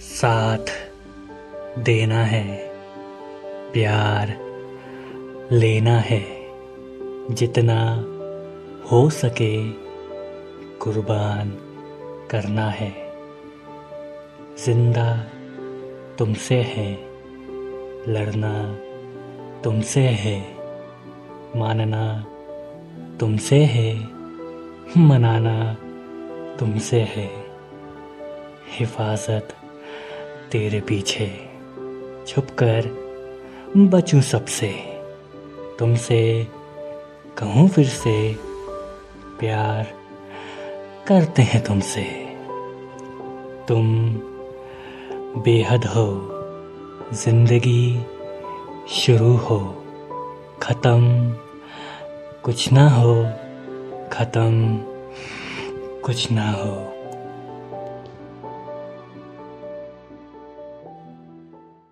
साथ देना है प्यार लेना है जितना हो सके कुर्बान करना है। ज़िंदा तुमसे है, लड़ना तुमसे है, मानना तुमसे है, मनाना तुमसे है। हिफाजत तेरे पीछे छुपकर बचूं सबसे। तुमसे कहूँ फिर से, प्यार करते हैं तुमसे। तुम बेहद हो ज़िंदगी शुरू हो खत्म। कुछ ना हो खत्म। कुछ ना हो।